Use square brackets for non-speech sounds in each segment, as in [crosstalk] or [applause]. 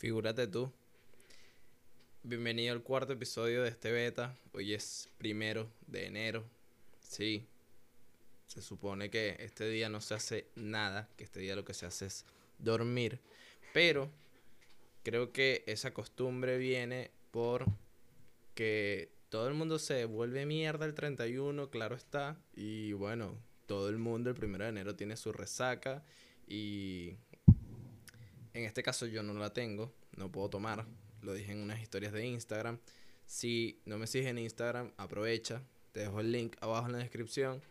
Figúrate tú. Bienvenido al cuarto episodio de este beta. Hoy es primero de enero. Sí. Se supone que este día no se hace nada, que este día lo que se hace es dormir. Pero creo que esa costumbre viene por que todo el mundo se vuelve mierda el 31, claro está. Y bueno, todo el mundo el primero de enero tiene su resaca. Y en este caso yo no la tengo, no puedo tomar. Lo dije en unas historias de Instagram. Si no me sigues en Instagram, aprovecha. Te dejo el link abajo en la descripción.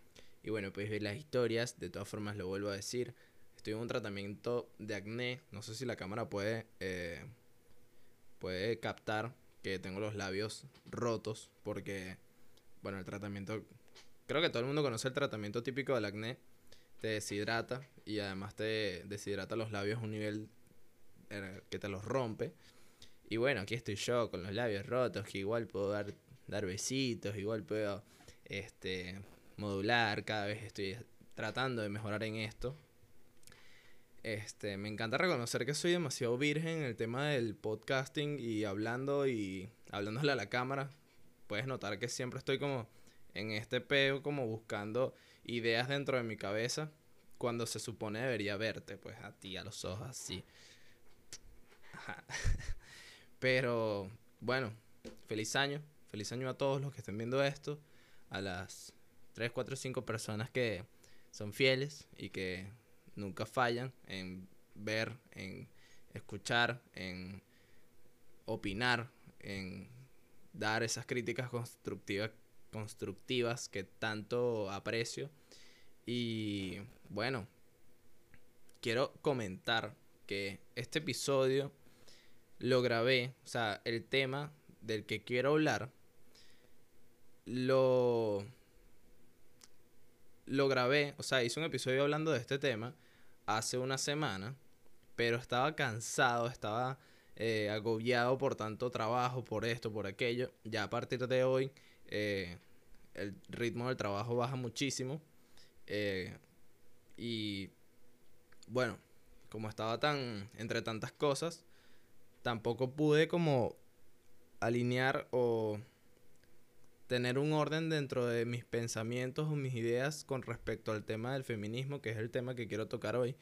Y bueno, puedes ver las historias. De todas formas, lo vuelvo a decir. Estoy en un tratamiento de acné. No sé si la cámara puede, eh, puede captar que tengo los labios rotos. Porque, bueno, el tratamiento... Creo que todo el mundo conoce el tratamiento típico del acné. Te deshidrata y además te deshidrata los labios a un nivel que te los rompe. Y bueno, aquí estoy yo con los labios rotos, que igual puedo dar, dar besitos, igual puedo este, modular, cada vez estoy tratando de mejorar en esto. Este, me encanta reconocer que soy demasiado virgen en el tema del podcasting y hablando y hablándole a la cámara. Puedes notar que siempre estoy como en este peo, como buscando ideas dentro de mi cabeza, cuando se supone debería verte, pues a ti, a los ojos así. [laughs] Pero bueno, feliz año. Feliz año a todos los que estén viendo esto. A las 3, 4, 5 personas que son fieles y que nunca fallan en ver, en escuchar, en opinar, en dar esas críticas constructivas, constructivas que tanto aprecio. Y bueno, quiero comentar que este episodio lo grabé, o sea, el tema del que quiero hablar, lo, lo grabé, o sea, hice un episodio hablando de este tema hace una semana, pero estaba cansado, estaba eh, agobiado por tanto trabajo, por esto, por aquello. Ya a partir de hoy, eh, el ritmo del trabajo baja muchísimo. Eh, y bueno, como estaba tan entre tantas cosas, tampoco pude como alinear o tener un orden dentro de mis pensamientos o mis ideas con respecto al tema del feminismo, que es el tema que quiero tocar hoy,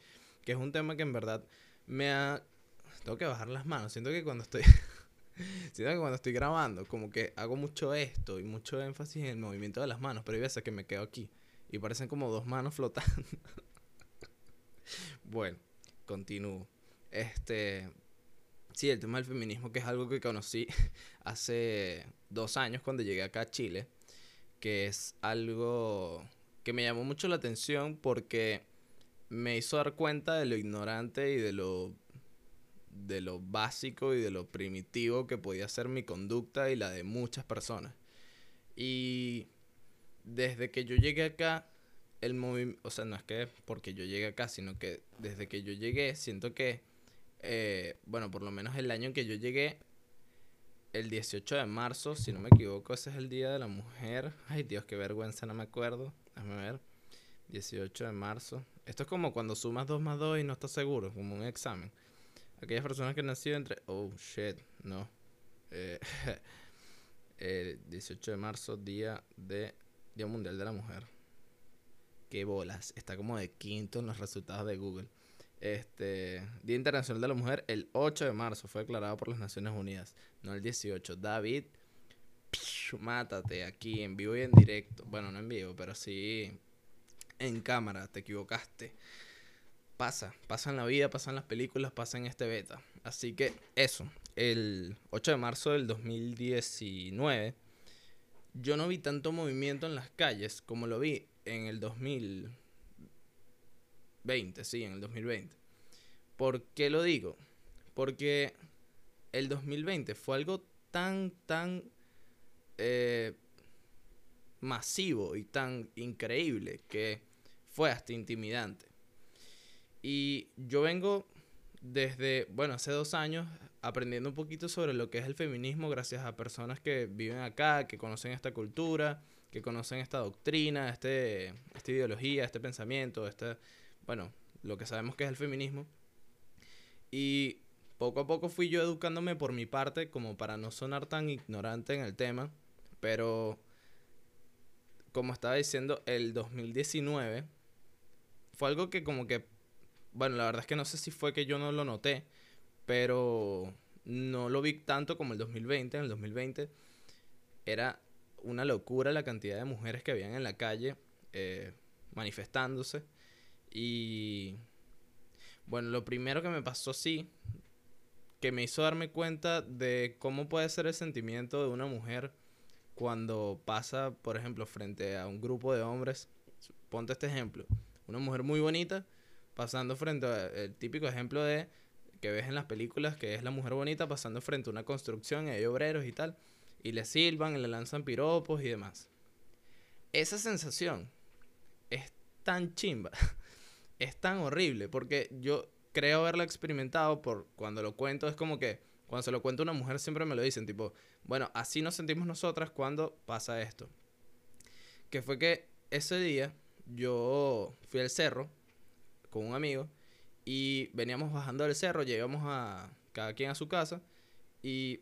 que es un tema que en verdad me ha... Tengo que bajar las manos, siento que cuando estoy... [laughs] siento que cuando estoy grabando, como que hago mucho esto y mucho énfasis en el movimiento de las manos, pero hay veces que me quedo aquí y parecen como dos manos flotando. [laughs] bueno, continúo. Este, Sí, el tema del feminismo, que es algo que conocí [laughs] hace dos años cuando llegué acá a Chile, que es algo que me llamó mucho la atención porque me hizo dar cuenta de lo ignorante y de lo de lo básico y de lo primitivo que podía ser mi conducta y la de muchas personas. Y desde que yo llegué acá, el movimiento, o sea, no es que porque yo llegué acá, sino que desde que yo llegué, siento que eh, bueno, por lo menos el año en que yo llegué, el 18 de marzo, si no me equivoco, ese es el Día de la Mujer. Ay, Dios, qué vergüenza, no me acuerdo. Déjame ver. 18 de marzo. Esto es como cuando sumas 2 más 2 y no estás seguro, como un examen. Aquellas personas que han nacido entre... Oh, shit, no. Eh, [laughs] 18 de marzo, Día, de, Día Mundial de la Mujer. Qué bolas. Está como de quinto en los resultados de Google. Este, Día Internacional de la Mujer, el 8 de marzo fue declarado por las Naciones Unidas, no el 18. David, mátate aquí en vivo y en directo. Bueno, no en vivo, pero sí en cámara, te equivocaste. Pasa, pasa en la vida, pasa en las películas, pasa en este beta. Así que eso, el 8 de marzo del 2019, yo no vi tanto movimiento en las calles como lo vi en el 2000 20, sí, en el 2020. ¿Por qué lo digo? Porque el 2020 fue algo tan, tan eh, masivo y tan increíble que fue hasta intimidante. Y yo vengo desde, bueno, hace dos años aprendiendo un poquito sobre lo que es el feminismo gracias a personas que viven acá, que conocen esta cultura, que conocen esta doctrina, este, esta ideología, este pensamiento, esta bueno, lo que sabemos que es el feminismo. Y poco a poco fui yo educándome por mi parte como para no sonar tan ignorante en el tema, pero como estaba diciendo, el 2019 fue algo que como que, bueno, la verdad es que no sé si fue que yo no lo noté, pero no lo vi tanto como el 2020. En el 2020 era una locura la cantidad de mujeres que habían en la calle eh, manifestándose. Y bueno, lo primero que me pasó sí, que me hizo darme cuenta de cómo puede ser el sentimiento de una mujer cuando pasa, por ejemplo, frente a un grupo de hombres. Ponte este ejemplo. Una mujer muy bonita pasando frente al típico ejemplo de que ves en las películas, que es la mujer bonita pasando frente a una construcción y hay obreros y tal, y le silban y le lanzan piropos y demás. Esa sensación es tan chimba, [laughs] es tan horrible, porque yo creo haberla experimentado por cuando lo cuento, es como que cuando se lo cuento a una mujer siempre me lo dicen, tipo, bueno, así nos sentimos nosotras cuando pasa esto. Que fue que ese día yo fui al cerro con un amigo y veníamos bajando del cerro, llegamos a cada quien a su casa y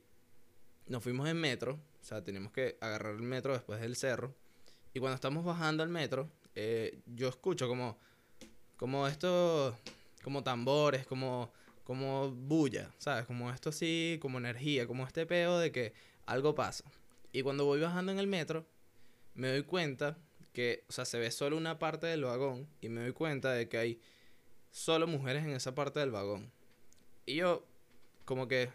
nos fuimos en metro, o sea, teníamos que agarrar el metro después del cerro. Y cuando estamos bajando al metro, eh, yo escucho como, como esto, como tambores, como, como bulla, ¿sabes? Como esto así, como energía, como este peo de que algo pasa. Y cuando voy bajando en el metro, me doy cuenta que, o sea, se ve solo una parte del vagón y me doy cuenta de que hay solo mujeres en esa parte del vagón. Y yo, como que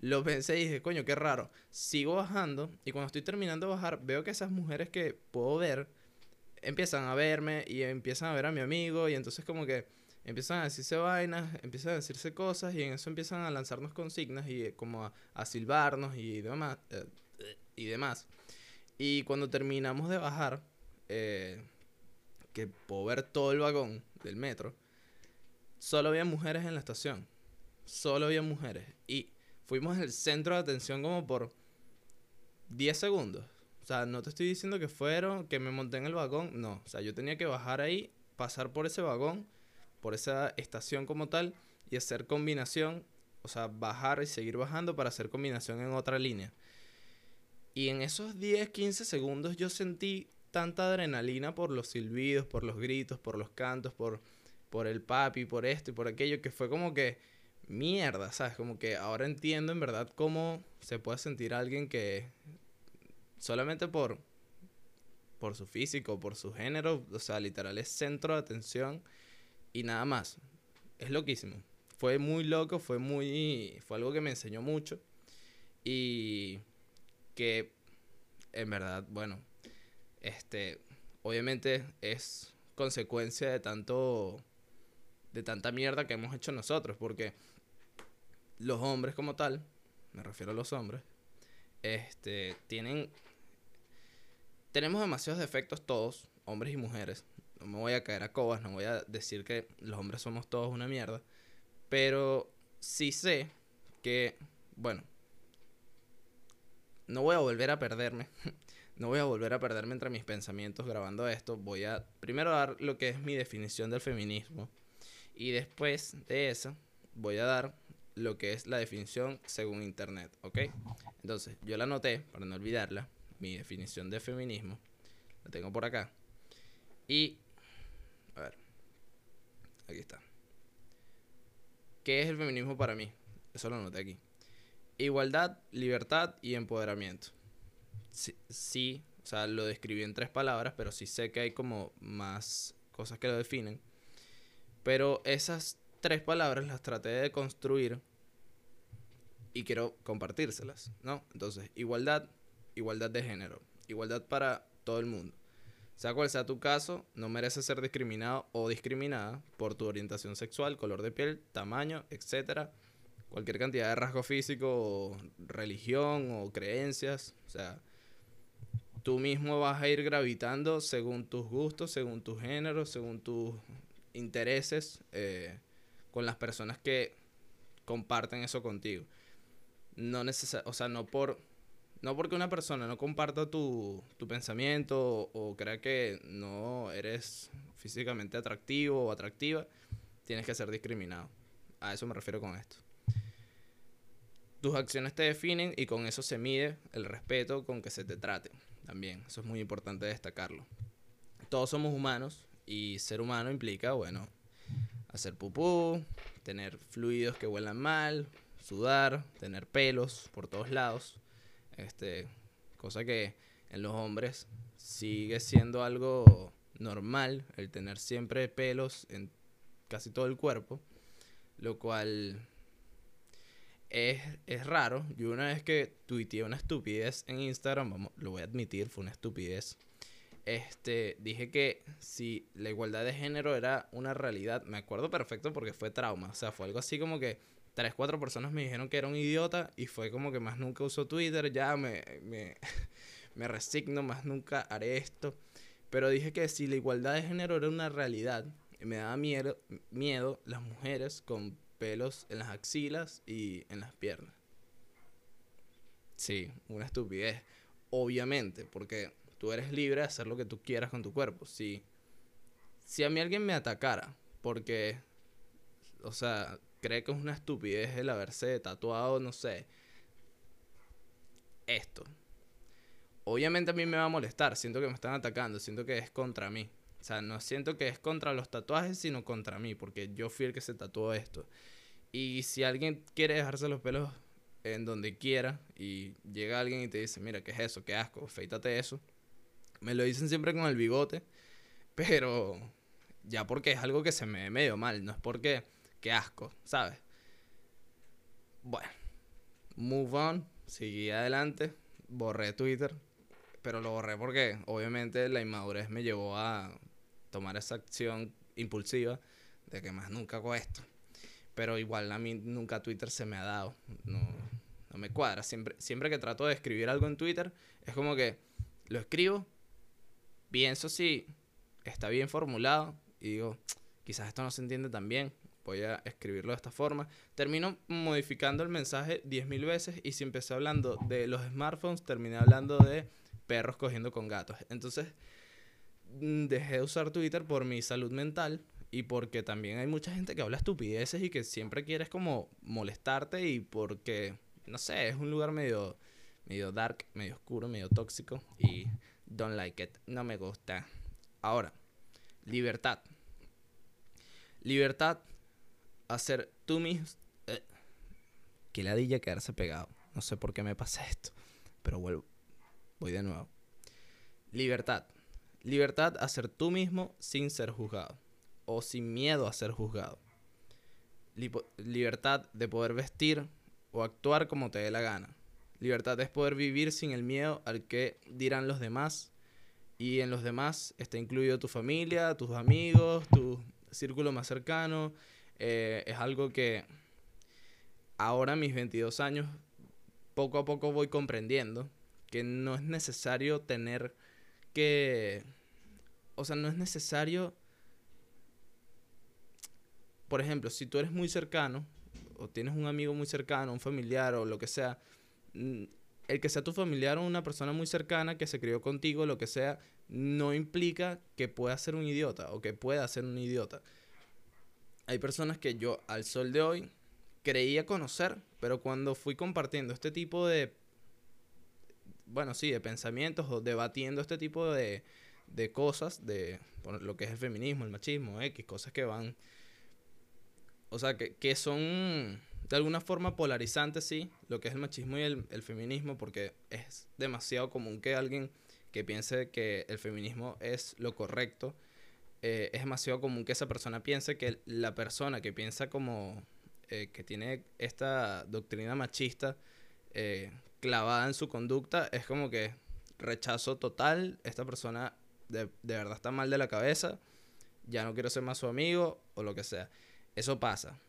lo pensé y dije, coño, qué raro. Sigo bajando y cuando estoy terminando de bajar, veo que esas mujeres que puedo ver empiezan a verme y empiezan a ver a mi amigo y entonces como que empiezan a decirse vainas, empiezan a decirse cosas y en eso empiezan a lanzarnos consignas y como a, a silbarnos y demás. Eh, y demás. Y cuando terminamos de bajar, eh, que puedo ver todo el vagón del metro, solo había mujeres en la estación. Solo había mujeres. Y fuimos el centro de atención como por 10 segundos. O sea, no te estoy diciendo que fueron, que me monté en el vagón. No, o sea, yo tenía que bajar ahí, pasar por ese vagón, por esa estación como tal, y hacer combinación. O sea, bajar y seguir bajando para hacer combinación en otra línea. Y en esos 10, 15 segundos yo sentí tanta adrenalina por los silbidos, por los gritos, por los cantos, por, por el papi, por esto y por aquello, que fue como que mierda, ¿sabes? Como que ahora entiendo en verdad cómo se puede sentir alguien que solamente por por su físico, por su género, o sea, literal es centro de atención y nada más. Es loquísimo. Fue muy loco, fue muy fue algo que me enseñó mucho y que en verdad, bueno, este, obviamente es consecuencia de tanto, de tanta mierda que hemos hecho nosotros, porque los hombres como tal, me refiero a los hombres, este, tienen, tenemos demasiados defectos todos, hombres y mujeres. No me voy a caer a cobas, no voy a decir que los hombres somos todos una mierda, pero sí sé que, bueno, no voy a volver a perderme [laughs] no voy a volver a perderme entre mis pensamientos grabando esto. Voy a primero dar lo que es mi definición del feminismo. Y después de eso, voy a dar lo que es la definición según Internet, ¿ok? Entonces, yo la anoté, para no olvidarla, mi definición de feminismo. La tengo por acá. Y, a ver, aquí está. ¿Qué es el feminismo para mí? Eso lo anoté aquí. Igualdad, libertad y empoderamiento sí, o sea, lo describí en tres palabras, pero sí sé que hay como más cosas que lo definen. Pero esas tres palabras las traté de construir y quiero compartírselas, ¿no? Entonces, igualdad, igualdad de género, igualdad para todo el mundo. Sea cual sea tu caso, no mereces ser discriminado o discriminada por tu orientación sexual, color de piel, tamaño, etcétera, cualquier cantidad de rasgo físico, o religión o creencias, o sea, tú mismo vas a ir gravitando según tus gustos, según tus géneros, según tus intereses eh, con las personas que comparten eso contigo. No o sea, no por no porque una persona no comparta tu, tu pensamiento o, crea que no eres físicamente atractivo o atractiva, tienes que ser discriminado. A eso me refiero con esto. Tus acciones te definen y con eso se mide el respeto con que se te trate. También, eso es muy importante destacarlo. Todos somos humanos y ser humano implica, bueno, hacer pupú, tener fluidos que huelan mal, sudar, tener pelos por todos lados. Este, cosa que en los hombres sigue siendo algo normal el tener siempre pelos en casi todo el cuerpo, lo cual es, es raro. Yo una vez que tuiteé una estupidez en Instagram, vamos, lo voy a admitir, fue una estupidez. Este, dije que si la igualdad de género era una realidad, me acuerdo perfecto porque fue trauma. O sea, fue algo así como que tres, cuatro personas me dijeron que era un idiota y fue como que más nunca uso Twitter, ya me, me, [laughs] me resigno, más nunca haré esto. Pero dije que si la igualdad de género era una realidad, me daba miedo, miedo las mujeres con pelos en las axilas y en las piernas. Sí, una estupidez. Obviamente, porque tú eres libre de hacer lo que tú quieras con tu cuerpo. Si, si a mí alguien me atacara porque, o sea, cree que es una estupidez el haberse tatuado, no sé, esto. Obviamente a mí me va a molestar, siento que me están atacando, siento que es contra mí. O sea, no siento que es contra los tatuajes, sino contra mí, porque yo fui el que se tatuó esto. Y si alguien quiere dejarse los pelos en donde quiera y llega alguien y te dice, mira, ¿qué es eso? ¿Qué asco? Feítate eso. Me lo dicen siempre con el bigote, pero ya porque es algo que se me ve medio mal, no es porque, qué asco, ¿sabes? Bueno, move on, seguí adelante, borré Twitter, pero lo borré porque obviamente la inmadurez me llevó a tomar esa acción impulsiva de que más nunca hago esto. Pero igual a mí nunca Twitter se me ha dado. No, no me cuadra. Siempre, siempre que trato de escribir algo en Twitter, es como que lo escribo, pienso si está bien formulado y digo, quizás esto no se entiende tan bien, voy a escribirlo de esta forma. Termino modificando el mensaje 10.000 veces y si empecé hablando de los smartphones, terminé hablando de perros cogiendo con gatos. Entonces, mm, dejé de usar Twitter por mi salud mental y porque también hay mucha gente que habla estupideces y que siempre quieres como molestarte y porque, no sé, es un lugar medio, medio dark, medio oscuro, medio tóxico y don't like it, no me gusta. Ahora, libertad. Libertad, hacer tú mismo... Eh, que ladilla quedarse pegado. No sé por qué me pasa esto, pero vuelvo. Voy de nuevo. Libertad. Libertad a ser tú mismo sin ser juzgado o sin miedo a ser juzgado. libertad de poder vestir o actuar como te dé la gana. Libertad es poder vivir sin el miedo al que dirán los demás. Y en los demás está incluido tu familia, tus amigos, tu círculo más cercano. Eh, es algo que ahora, mis 22 años, poco a poco voy comprendiendo que no es necesario tener que... O sea, no es necesario... Por ejemplo, si tú eres muy cercano, o tienes un amigo muy cercano, un familiar o lo que sea, el que sea tu familiar o una persona muy cercana que se crió contigo, lo que sea, no implica que pueda ser un idiota o que pueda ser un idiota. Hay personas que yo al sol de hoy creía conocer, pero cuando fui compartiendo este tipo de bueno, sí, de pensamientos o debatiendo este tipo de, de cosas, de lo que es el feminismo, el machismo, X, cosas que van, o sea, que, que son de alguna forma polarizantes, sí, lo que es el machismo y el, el, feminismo, porque es demasiado común que alguien que piense que el feminismo es lo correcto, eh, es demasiado común que esa persona piense que la persona que piensa como, eh, que tiene esta doctrina machista, eh, clavada en su conducta, es como que rechazo total, esta persona de, de, verdad está mal de la cabeza, ya no quiero ser más su amigo o lo que sea. Eso pasa.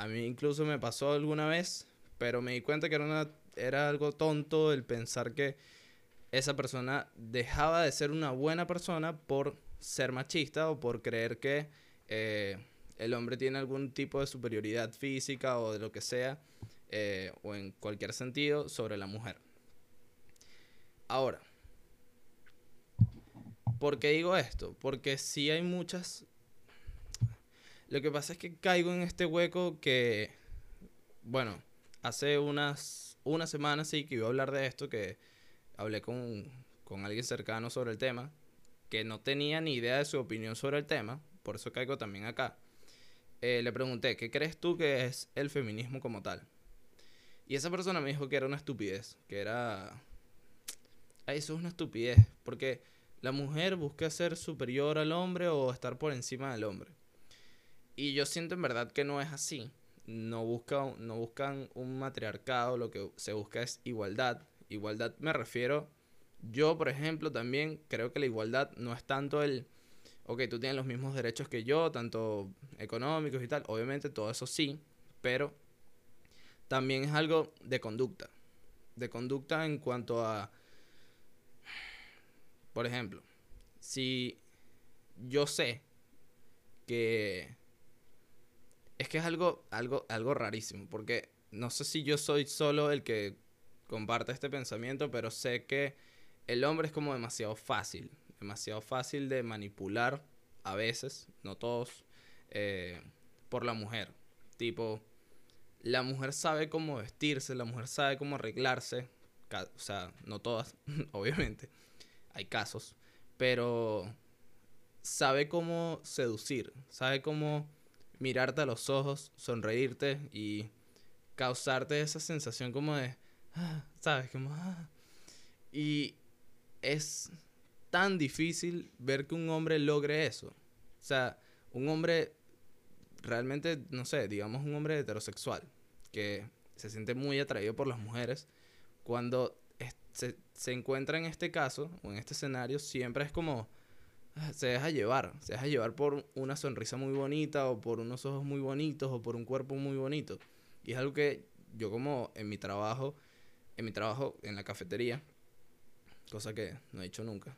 A mí incluso me pasó alguna vez, pero me di cuenta que era, una, era algo tonto el pensar que esa persona dejaba de ser una buena persona por ser machista o por creer que eh, el hombre tiene algún tipo de superioridad física o de lo que sea eh, o en cualquier sentido sobre la mujer. Ahora, ¿por qué digo esto? Porque sí hay muchas... Lo que pasa es que caigo en este hueco que, bueno, hace unas, una semana sí que iba a hablar de esto, que hablé con, con alguien cercano sobre el tema, que no tenía ni idea de su opinión sobre el tema, por eso caigo también acá. Eh, le pregunté, ¿qué crees tú que es el feminismo como tal? Y esa persona me dijo que era una estupidez, que era... Ay, eso es una estupidez, porque la mujer busca ser superior al hombre o estar por encima del hombre. Y yo siento en verdad que no es así. No, busca, no buscan un matriarcado, lo que se busca es igualdad. Igualdad me refiero, yo por ejemplo también creo que la igualdad no es tanto el, ok, tú tienes los mismos derechos que yo, tanto económicos y tal, obviamente todo eso sí, pero también es algo de conducta. De conducta en cuanto a, por ejemplo, si yo sé que es que es algo, algo, algo rarísimo, porque no sé si yo soy solo el que comparte este pensamiento, pero sé que el hombre es como demasiado fácil, demasiado fácil de manipular a veces, no todos, eh, por la mujer. Tipo, la mujer sabe cómo vestirse, la mujer sabe cómo arreglarse, o sea, no todas, [laughs] obviamente, hay casos, pero sabe cómo seducir, sabe cómo mirarte a los ojos, sonreírte y causarte esa sensación como de, ah, ¿sabes? Como, ah. Y es tan difícil ver que un hombre logre eso. O sea, un hombre realmente, no sé, digamos un hombre heterosexual, que se siente muy atraído por las mujeres, cuando se, se encuentra en este caso, o en este escenario, siempre es como [laughs] se deja llevar, se deja llevar por una sonrisa muy bonita o por unos ojos muy bonitos o por un cuerpo muy bonito. Y es algo que yo como en mi trabajo, en mi trabajo en la cafetería, cosa que no he hecho nunca,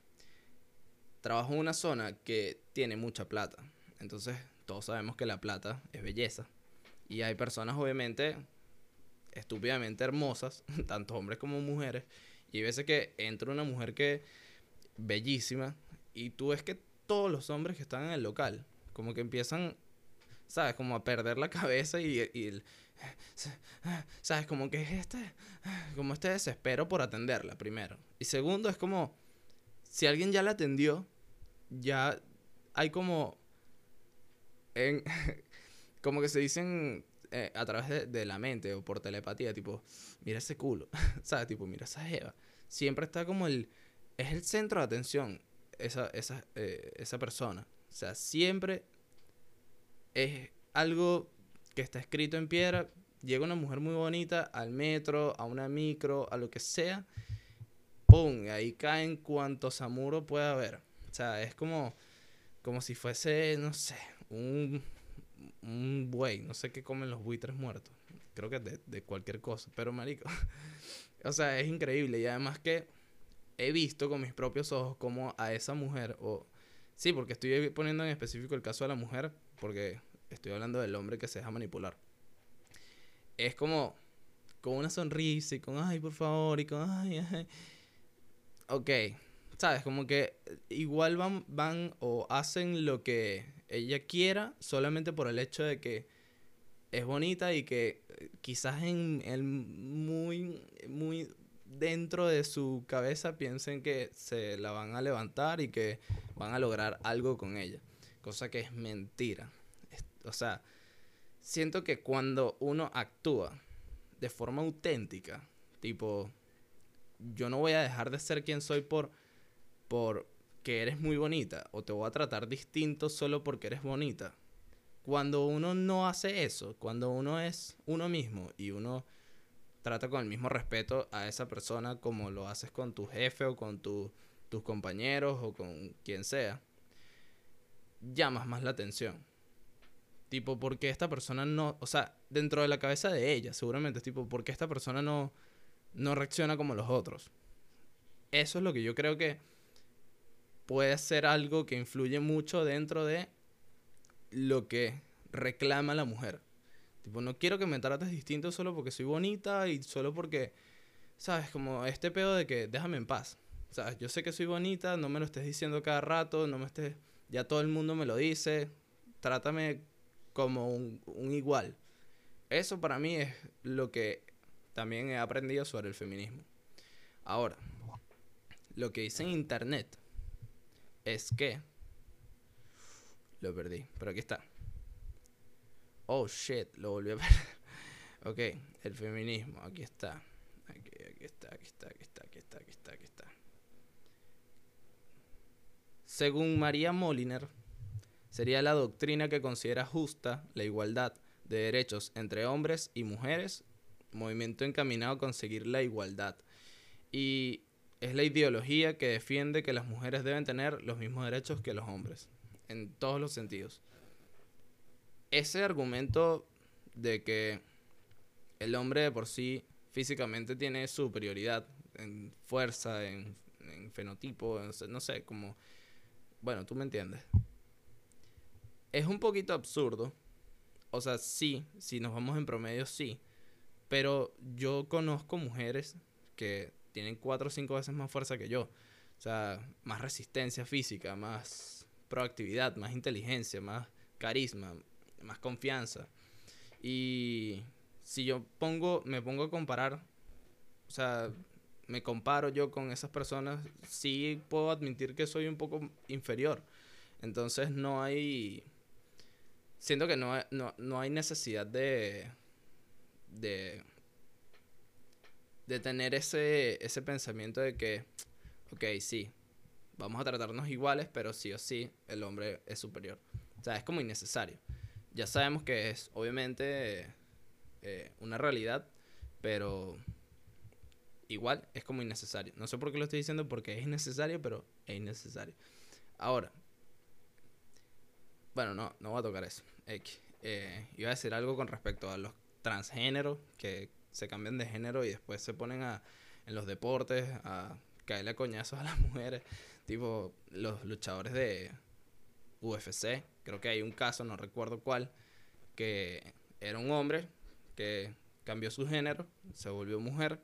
trabajo en una zona que tiene mucha plata. Entonces todos sabemos que la plata es belleza. Y hay personas obviamente estúpidamente hermosas, [laughs] tanto hombres como mujeres. Y hay veces que entra una mujer que bellísima y tú ves que todos los hombres que están en el local, como que empiezan, ¿sabes? Como a perder la cabeza y, y ¿sabes? Como que es este, como este desespero por atenderla, primero. Y segundo, es como, si alguien ya la atendió, ya hay como, en, [laughs] como que se dicen eh, a través de, de, la mente o por telepatía, tipo, mira ese culo, [laughs] ¿sabes? Tipo, mira esa jeva. Siempre está como el, es el centro de atención esa, esa, eh, esa persona. O sea, siempre es algo que está escrito en piedra. Llega una mujer muy bonita al metro, a una micro, a lo que sea. ¡Pum! Ahí caen cuantos amuros puede haber. O sea, es como, como si fuese, no sé, un, un buey. No sé qué comen los buitres muertos. Creo que de, de cualquier cosa. Pero, marico. [laughs] o sea, es increíble. Y además que he visto con mis propios ojos como a esa mujer, o sí, porque estoy poniendo en específico el caso de la mujer, porque estoy hablando del hombre que se deja manipular. Es como con una sonrisa y con, ay, por favor, y con, ay, ay. Ok, ¿sabes? Como que igual van, van o hacen lo que ella quiera solamente por el hecho de que es bonita y que quizás en el muy, muy dentro de su cabeza piensen que se la van a levantar y que van a lograr algo con ella. Cosa que es mentira. o sea, siento que cuando uno actúa de forma auténtica, tipo, yo no voy a dejar de ser quien soy por, por que eres muy bonita o te voy a tratar distinto solo porque eres bonita. Cuando uno no hace eso, cuando uno es uno mismo y uno trata con el mismo respeto a esa persona como lo haces con tu jefe o con tus compañeros o con quien sea, llamas más la atención. Tipo, porque esta persona no, o sea, dentro de la cabeza de ella, seguramente es tipo, porque esta persona no, no reacciona como los otros. Eso es lo que yo creo que puede ser algo que influye mucho dentro de lo que reclama la mujer. Tipo, no quiero que me trates distinto solo porque soy bonita y solo porque, ¿sabes? Como este pedo de que déjame en paz. ¿Sabes? Yo sé que soy bonita, no me lo estés diciendo cada rato, no me estés... Ya todo el mundo me lo dice. Trátame como un, un igual. Eso para mí es lo que también he aprendido sobre el feminismo. Ahora, lo que dice en internet es que... Lo perdí, pero aquí está. Oh, shit, lo volví a perder. [laughs] ok, el feminismo, aquí está. Aquí, aquí está, aquí está, aquí está, aquí está, aquí está, aquí está. Según María Moliner, sería la doctrina que considera justa la igualdad de derechos entre hombres y mujeres, movimiento encaminado a conseguir la igualdad. Y es la ideología que defiende que las mujeres deben tener los mismos derechos que los hombres, en todos los sentidos. Ese argumento de que el hombre de por sí físicamente tiene superioridad en fuerza, en, fenotipo, no sé, como... Bueno, tú me entiendes. Es un poquito absurdo. O sea, sí, si nos vamos en promedio, sí. Pero yo conozco mujeres que tienen cuatro o cinco veces más fuerza que yo. O sea, más resistencia física, más proactividad, más inteligencia, más carisma, más confianza. Y si yo pongo, me pongo a comparar, o sea, me comparo yo con esas personas, sí puedo admitir que soy un poco inferior. Entonces no hay, siento que no no, no hay necesidad de, de de tener ese, ese pensamiento de que, ok, sí, vamos a tratarnos iguales, pero sí o sí el hombre es superior. O sea, es como innecesario. Ya sabemos que es obviamente eh, una realidad, pero igual es como innecesario. No sé por qué lo estoy diciendo, porque es innecesario, pero es innecesario. Ahora, bueno, no, no voy a tocar eso. Eh, iba a decir algo con respecto a los transgéneros, que se cambian de género y después se ponen a, en los deportes a caerle a coñazos a las [laughs] mujeres. Tipo, los luchadores de UFC, creo que hay un caso, no recuerdo cuál, que era un hombre que cambió su género, se volvió mujer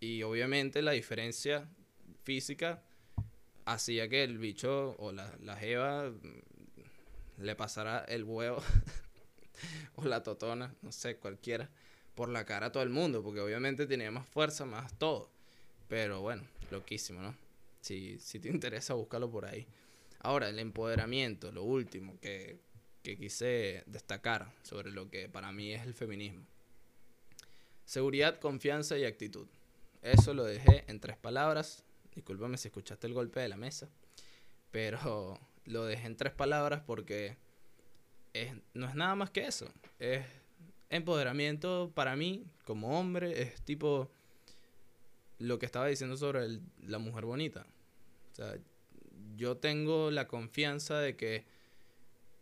y obviamente la diferencia física hacía que el bicho o la, la jeva le pasara el huevo [laughs] o la totona, no sé, cualquiera por la cara a todo el mundo, porque obviamente tenía más fuerza, más todo. Pero bueno, loquísimo, ¿no? Si, si te interesa, búscalo por ahí. Ahora, el empoderamiento, lo último que, quise destacar sobre lo que para mí es el feminismo. Seguridad, confianza y actitud. Eso lo dejé en tres palabras. Discúlpame si escuchaste el golpe de la mesa. Pero [laughs] lo dejé en tres palabras porque no es nada más que eso. Es empoderamiento para mí, como hombre, es tipo lo que estaba diciendo sobre la mujer bonita. O sea, yo tengo la confianza de que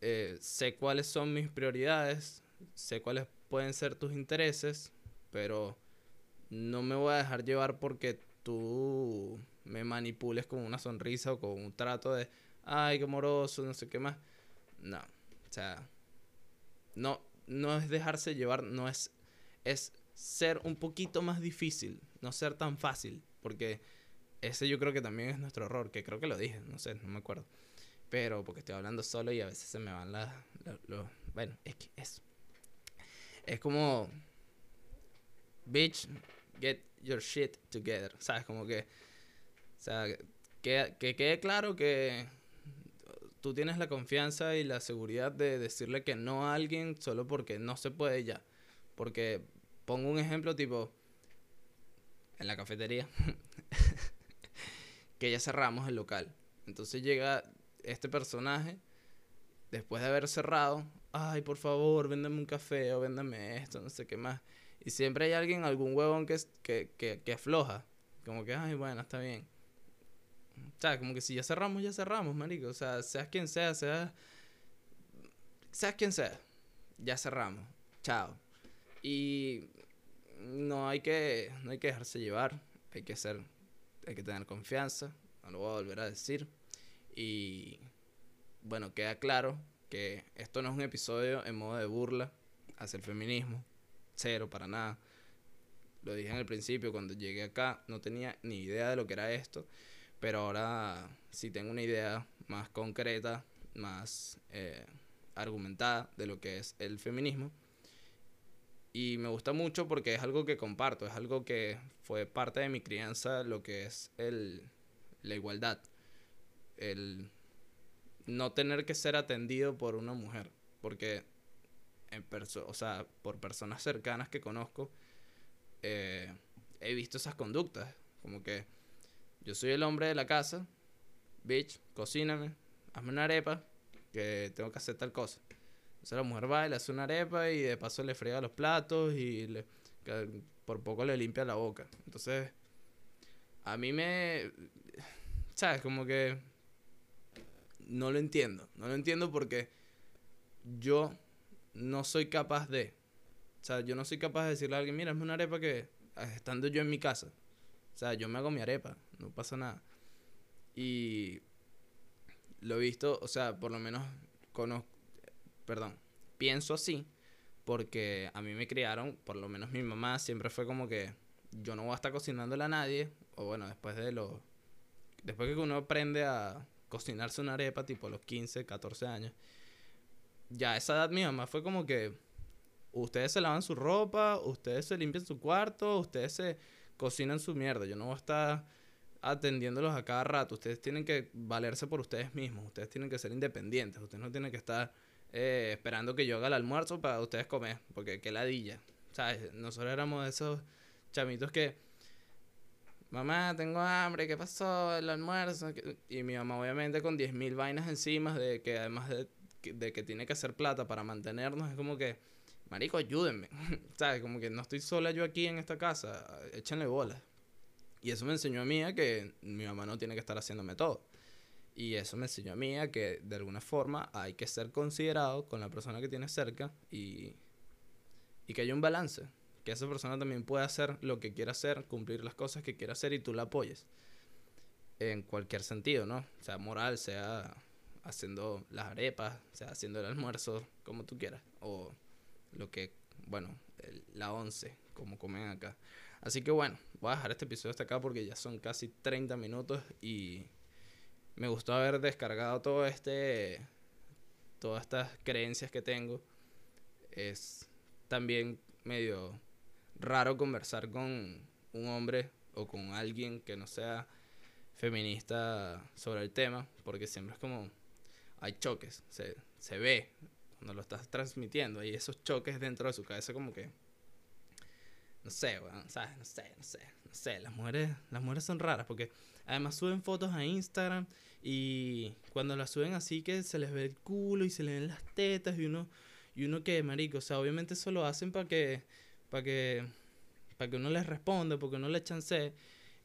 eh, sé cuáles son mis prioridades, sé cuáles pueden ser tus intereses, pero no me voy a dejar llevar porque tú me manipules con una sonrisa o con un trato de, ay, qué moroso, no sé qué más. No, o sea, no, no es dejarse llevar, no es, es ser un poquito más difícil, no ser tan fácil, porque ese yo creo que también es nuestro error, que creo que lo dije, no sé, no me acuerdo. Pero porque estoy hablando solo y a veces se me van las... los bueno, es que es... Es como... Bitch, get your shit together. ¿Sabes? Como que... O sea, que, que quede claro que tú tienes la confianza y la seguridad de decirle que no a alguien solo porque no se puede ya. Porque pongo un ejemplo tipo en la cafetería [laughs] que ya cerramos el local. Entonces llega este personaje después de haber cerrado, ay, por favor, véndame un café o véndame esto, no sé qué más. Y siempre hay alguien, algún huevón que, que, que, que afloja. Como que, ay, bueno, está bien. O sea, como que si ya cerramos, ya cerramos, marico. O sea, seas quien sea, seas... Seas quien sea. Ya cerramos. Chao. Y no hay que, no hay que dejarse llevar. Hay que ser... Hay que tener confianza. No lo voy a volver a decir. Y... Bueno, queda claro que esto no es un episodio en modo de burla hacia el feminismo. Cero, para nada. Lo dije en el principio, cuando llegué acá, no tenía ni idea de lo que era esto. Pero ahora sí tengo una idea más concreta, más eh, argumentada de lo que es el feminismo. Y me gusta mucho porque es algo que comparto, es algo que fue parte de mi crianza, lo que es el, la igualdad. El no tener que ser atendido por una mujer. Porque, en o sea, por personas cercanas que conozco, eh, he visto esas conductas. Como que yo soy el hombre de la casa, bitch, cocíname, hazme una arepa, que tengo que hacer tal cosa. Entonces la mujer va y le hace una arepa y de paso le friega los platos y le, por poco le limpia la boca. Entonces, a mí me... ¿Sabes? Como que... No lo entiendo. No lo entiendo porque yo no soy capaz de... O sea, yo no soy capaz de decirle a alguien, mira, es una arepa que... Estando yo en mi casa. O sea, yo me hago mi arepa. No pasa nada. Y lo he visto, o sea, por lo menos conozco, perdón, pienso así porque a mí me criaron, por lo menos mi mamá siempre fue como que yo no voy a estar cocinándole a nadie, o bueno, después de los, después que uno aprende a cocinarse una arepa, tipo a los 15, 14 años, ya a esa edad mi mamá fue como que ustedes se lavan su ropa, ustedes se limpian su cuarto, ustedes se cocinan su mierda, yo no voy a estar atendiéndolos a cada rato. Ustedes tienen que valerse por ustedes mismos. Ustedes tienen que ser independientes. Ustedes no tienen que estar eh, esperando que yo haga el almuerzo para ustedes comer. Porque qué ladilla. ¿Sabes? Nosotros éramos esos chamitos que... Mamá, tengo hambre, ¿qué pasó? El almuerzo. Y mi mamá obviamente con 10.000 vainas encima de que además de, que tiene que hacer plata para mantenernos, es como que, marico, ayúdenme. [laughs] ¿Sabes? Como que no estoy sola yo aquí en esta casa, échenle bolas. Y eso me enseñó a mí que mi mamá no tiene que estar haciéndome todo. Y eso me enseñó a mí a que de alguna forma hay que ser considerado con la persona que tienes cerca y, y que haya un balance. Que esa persona también pueda hacer lo que quiera hacer, cumplir las cosas que quiera hacer y tú la apoyes. En cualquier sentido, ¿no? Sea moral, sea haciendo las arepas, sea haciendo el almuerzo, como tú quieras. O lo que, bueno, la once, como comen acá. Así que bueno, voy a dejar este episodio hasta acá porque ya son casi 30 minutos y me gustó haber descargado todo este todas estas creencias que tengo. Es también medio raro conversar con un hombre o con alguien que no sea feminista sobre el tema, porque siempre es como hay choques, se, se ve cuando lo estás transmitiendo, hay esos choques dentro de su cabeza como que no sé, weón, ¿sabes? No sé, no sé, no sé. Las mujeres, las mujeres son raras porque además suben fotos a Instagram y cuando las suben así que se les ve el culo y se les ven las tetas y uno, y uno que, marico, o sea, obviamente eso lo hacen para que, para que, para que uno les responda, porque uno le chance.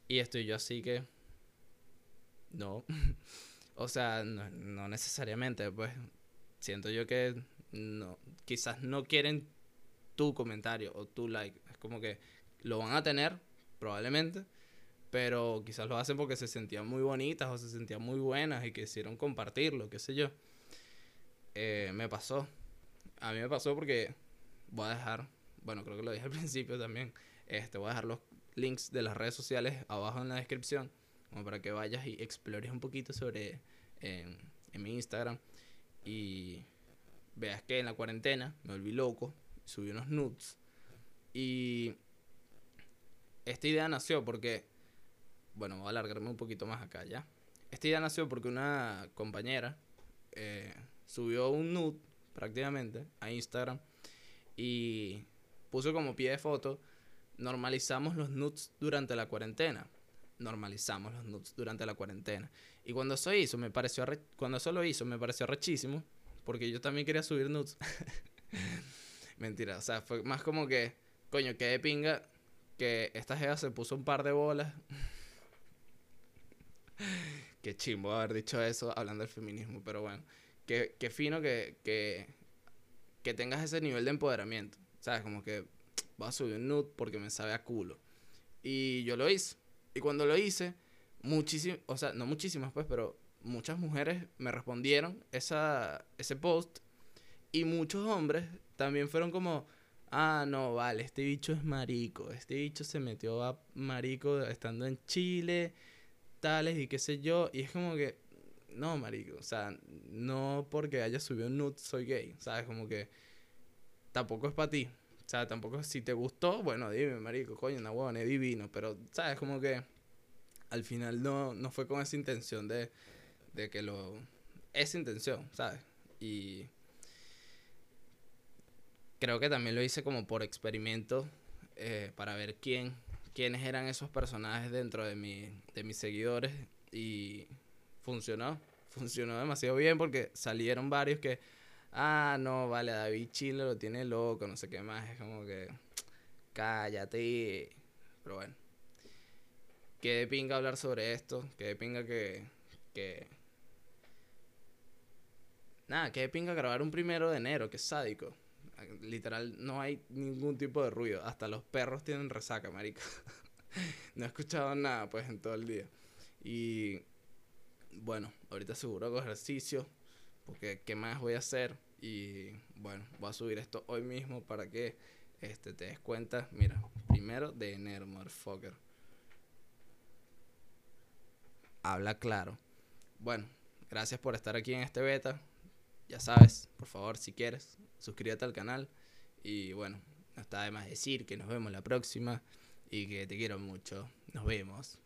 Y estoy yo así que, no. [laughs] o sea, no, no necesariamente, pues siento yo que no, quizás no quieren tu comentario o tu like como que lo van a tener, probablemente, pero quizás lo hacen porque se sentían muy bonitas o se sentían muy buenas y quisieron compartirlo, qué sé yo. Eh, me pasó. A mí me pasó porque voy a dejar, bueno, creo que lo dije [laughs] al principio también, este, voy a dejar los links de las redes sociales abajo en la descripción, como para que vayas y explores un poquito sobre en, mi Instagram y veas que en la cuarentena me volví loco, subí unos nudes y esta idea nació porque, bueno, voy a alargarme un poquito más acá ya. Esta idea nació porque una compañera eh, subió un nude prácticamente a Instagram y puso como pie de foto, normalizamos los nudes durante la cuarentena. Normalizamos los nudes durante la cuarentena. Y cuando eso hizo, me pareció cuando eso lo hizo, me pareció rechísimo, porque yo también quería subir nudes. [laughs] Mentira, o sea, fue más como que Coño, qué de pinga que esta jeva se puso un par de bolas. [laughs] qué chimbo haber dicho eso hablando del feminismo, pero bueno. Qué, qué fino que, que, que tengas ese nivel de empoderamiento. ¿Sabes? Como que voy a subir un nude porque me sabe a culo. Y yo lo hice. Y cuando lo hice, muchísimas, o sea, no muchísimas pues, pero muchas mujeres me respondieron esa, ese post. Y muchos hombres también fueron como, ah, no, vale, este bicho es marico, este bicho se metió a marico estando en Chile, tales y qué sé yo, y es como que, no, marico, o sea, no porque haya subido un nude soy gay, ¿sabes? Como que tampoco es para ti. O sea, tampoco si te gustó, bueno, dime, marico, coño, una huevona, es divino, pero, ¿sabes? Como que al final no, no fue con esa intención de, de que lo... Esa intención, ¿sabes? Y creo que también lo hice como por experimento eh, para ver quién, quiénes eran esos personajes dentro de, mi, de mis seguidores y funcionó, funcionó demasiado bien porque salieron varios que, ah, no, vale, David Chile lo tiene loco, no sé qué más, es como que, cállate, pero bueno. Qué de pinga hablar sobre esto, qué de pinga que, que... Nada, qué de pinga grabar un primero de enero, es sádico. Literal, no hay ningún tipo de ruido. Hasta los perros tienen resaca, marico. [laughs] no he escuchado nada, pues, en todo el día. Y bueno, ahorita seguro hago ejercicio, porque ¿qué más voy a hacer? Y bueno, voy a subir esto hoy mismo para que este, te des cuenta. Mira, primero de enero, motherfucker. Habla claro. Bueno, gracias por estar aquí en este beta. Ya sabes, por favor, si quieres, suscríbete al canal. Y bueno, no está de más decir que nos vemos la próxima y que te quiero mucho. Nos vemos.